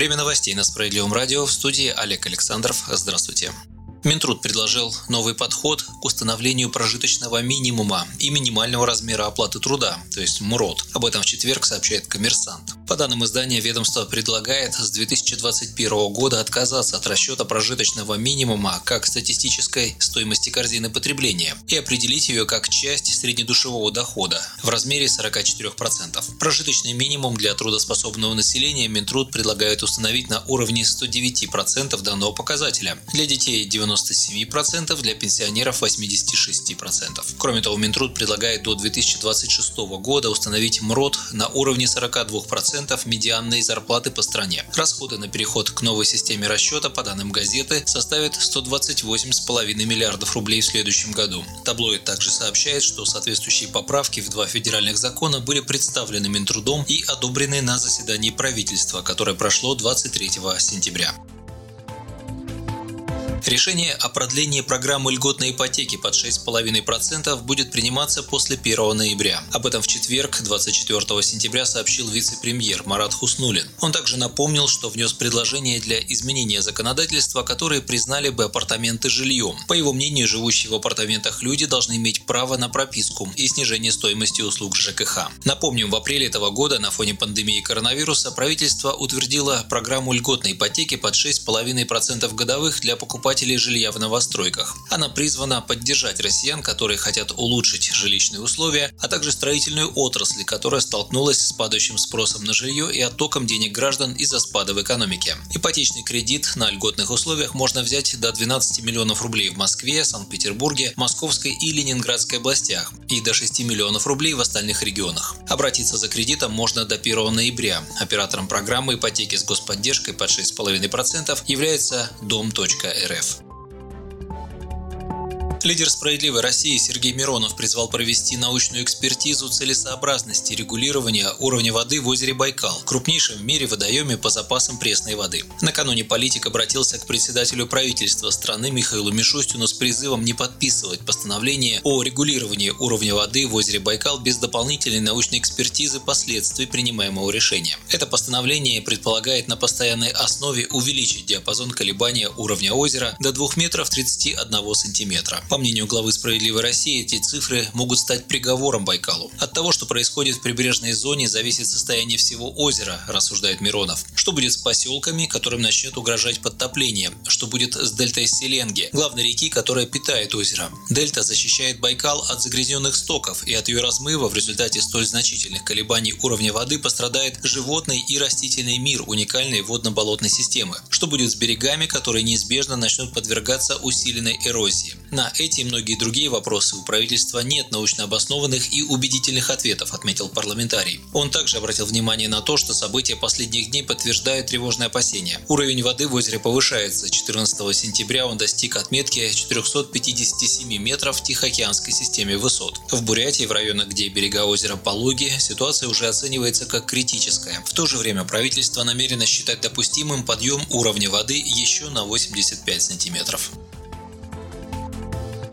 Время новостей на Справедливом радио в студии Олег Александров. Здравствуйте. Минтруд предложил новый подход к установлению прожиточного минимума и минимального размера оплаты труда, то есть МРОД. Об этом в четверг сообщает коммерсант. По данным издания, ведомство предлагает с 2021 года отказаться от расчета прожиточного минимума как статистической стоимости корзины потребления и определить ее как часть среднедушевого дохода в размере 44%. Прожиточный минимум для трудоспособного населения Минтруд предлагает установить на уровне 109% данного показателя. Для детей 90 97%, для пенсионеров 86%. Кроме того, Минтруд предлагает до 2026 года установить МРОД на уровне 42% медианной зарплаты по стране. Расходы на переход к новой системе расчета, по данным газеты, составят 128,5 миллиардов рублей в следующем году. Таблоид также сообщает, что соответствующие поправки в два федеральных закона были представлены Минтрудом и одобрены на заседании правительства, которое прошло 23 сентября. Решение о продлении программы льготной ипотеки под 6,5% будет приниматься после 1 ноября. Об этом в четверг, 24 сентября, сообщил вице-премьер Марат Хуснулин. Он также напомнил, что внес предложение для изменения законодательства, которые признали бы апартаменты жильем. По его мнению, живущие в апартаментах люди должны иметь право на прописку и снижение стоимости услуг ЖКХ. Напомним, в апреле этого года на фоне пандемии коронавируса правительство утвердило программу льготной ипотеки под 6,5% годовых для покупателей покупателей жилья в новостройках. Она призвана поддержать россиян, которые хотят улучшить жилищные условия, а также строительную отрасль, которая столкнулась с падающим спросом на жилье и оттоком денег граждан из-за спада в экономике. Ипотечный кредит на льготных условиях можно взять до 12 миллионов рублей в Москве, Санкт-Петербурге, Московской и Ленинградской областях и до 6 миллионов рублей в остальных регионах. Обратиться за кредитом можно до 1 ноября. Оператором программы ипотеки с господдержкой под 6,5% является Дом.рф. Лидер «Справедливой России» Сергей Миронов призвал провести научную экспертизу целесообразности регулирования уровня воды в озере Байкал, крупнейшем в мире водоеме по запасам пресной воды. Накануне политик обратился к председателю правительства страны Михаилу Мишустину с призывом не подписывать постановление о регулировании уровня воды в озере Байкал без дополнительной научной экспертизы последствий принимаемого решения. Это постановление предполагает на постоянной основе увеличить диапазон колебания уровня озера до 2 метров 31 сантиметра. По мнению главы «Справедливой России», эти цифры могут стать приговором Байкалу. От того, что происходит в прибрежной зоне, зависит состояние всего озера, рассуждает Миронов. Что будет с поселками, которым начнет угрожать подтопление? Что будет с дельтой Селенги, главной реки, которая питает озеро? Дельта защищает Байкал от загрязненных стоков, и от ее размыва в результате столь значительных колебаний уровня воды пострадает животный и растительный мир уникальной водно-болотной системы. Что будет с берегами, которые неизбежно начнут подвергаться усиленной эрозии? На эти и многие другие вопросы у правительства нет научно обоснованных и убедительных ответов, отметил парламентарий. Он также обратил внимание на то, что события последних дней подтверждают тревожные опасения. Уровень воды в озере повышается. 14 сентября он достиг отметки 457 метров в Тихоокеанской системе высот. В Бурятии, в районах, где берега озера пологи, ситуация уже оценивается как критическая. В то же время правительство намерено считать допустимым подъем уровня воды еще на 85 сантиметров.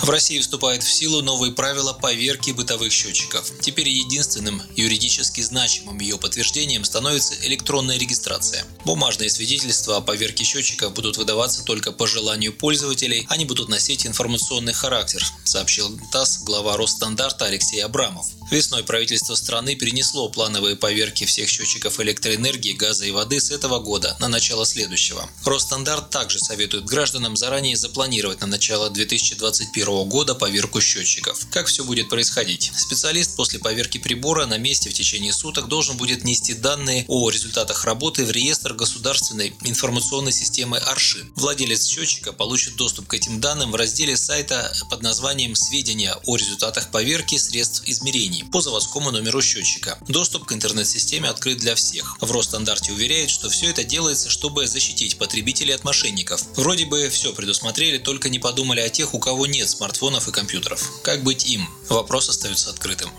В России вступают в силу новые правила поверки бытовых счетчиков. Теперь единственным юридически значимым ее подтверждением становится электронная регистрация. Бумажные свидетельства о поверке счетчиков будут выдаваться только по желанию пользователей, они будут носить информационный характер, сообщил ТАСС глава Росстандарта Алексей Абрамов. Весной правительство страны перенесло плановые поверки всех счетчиков электроэнергии, газа и воды с этого года на начало следующего. Росстандарт также советует гражданам заранее запланировать на начало 2021 года поверку счетчиков. Как все будет происходить? Специалист после поверки прибора на месте в течение суток должен будет нести данные о результатах работы в реестр государственной информационной системы Аршин. Владелец счетчика получит доступ к этим данным в разделе сайта под названием «Сведения о результатах поверки средств измерений» по заводскому номеру счетчика. Доступ к интернет-системе открыт для всех. В Росстандарте уверяет, что все это делается, чтобы защитить потребителей от мошенников. Вроде бы все предусмотрели, только не подумали о тех, у кого нет смартфонов и компьютеров. Как быть им? Вопрос остается открытым.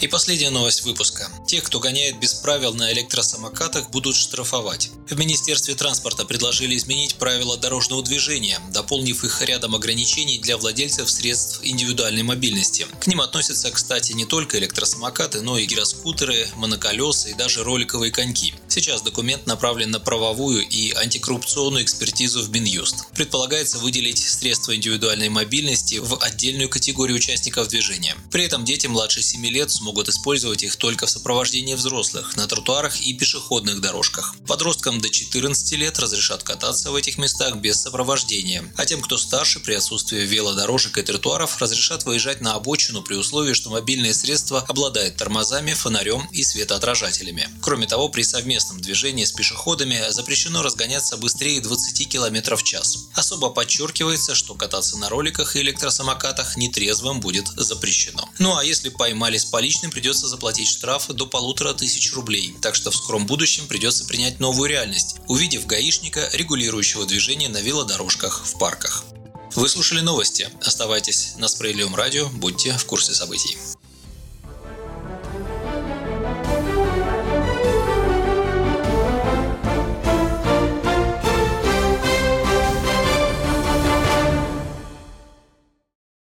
И последняя новость выпуска. Тех, кто гоняет без правил на электросамокатах, будут штрафовать. В Министерстве транспорта предложили изменить правила дорожного движения, дополнив их рядом ограничений для владельцев средств индивидуальной мобильности. К ним относятся, кстати, не только электросамокаты, но и гироскутеры, моноколеса и даже роликовые коньки. Сейчас документ направлен на правовую и антикоррупционную экспертизу в Минюст. Предполагается выделить средства индивидуальной мобильности в отдельную категорию участников движения. При этом дети младше 7 лет смогут использовать их только в сопровождении взрослых на тротуарах и пешеходных дорожках. Подросткам до 14 лет разрешат кататься в этих местах без сопровождения, а тем, кто старше, при отсутствии велодорожек и тротуаров, разрешат выезжать на обочину при условии, что мобильное средство обладает тормозами, фонарем и светоотражателями. Кроме того, при совместном движении с пешеходами запрещено разгоняться быстрее 20 км в час. Особо подчеркивается, что кататься на роликах и электросамокатах нетрезвым будет запрещено. Ну а если поймали с поличным, придется заплатить штраф до полутора тысяч рублей. Так что в скором будущем придется принять новую реальность, увидев гаишника, регулирующего движение на велодорожках в парках. Вы слушали новости. Оставайтесь на Спрейлиум радио, будьте в курсе событий.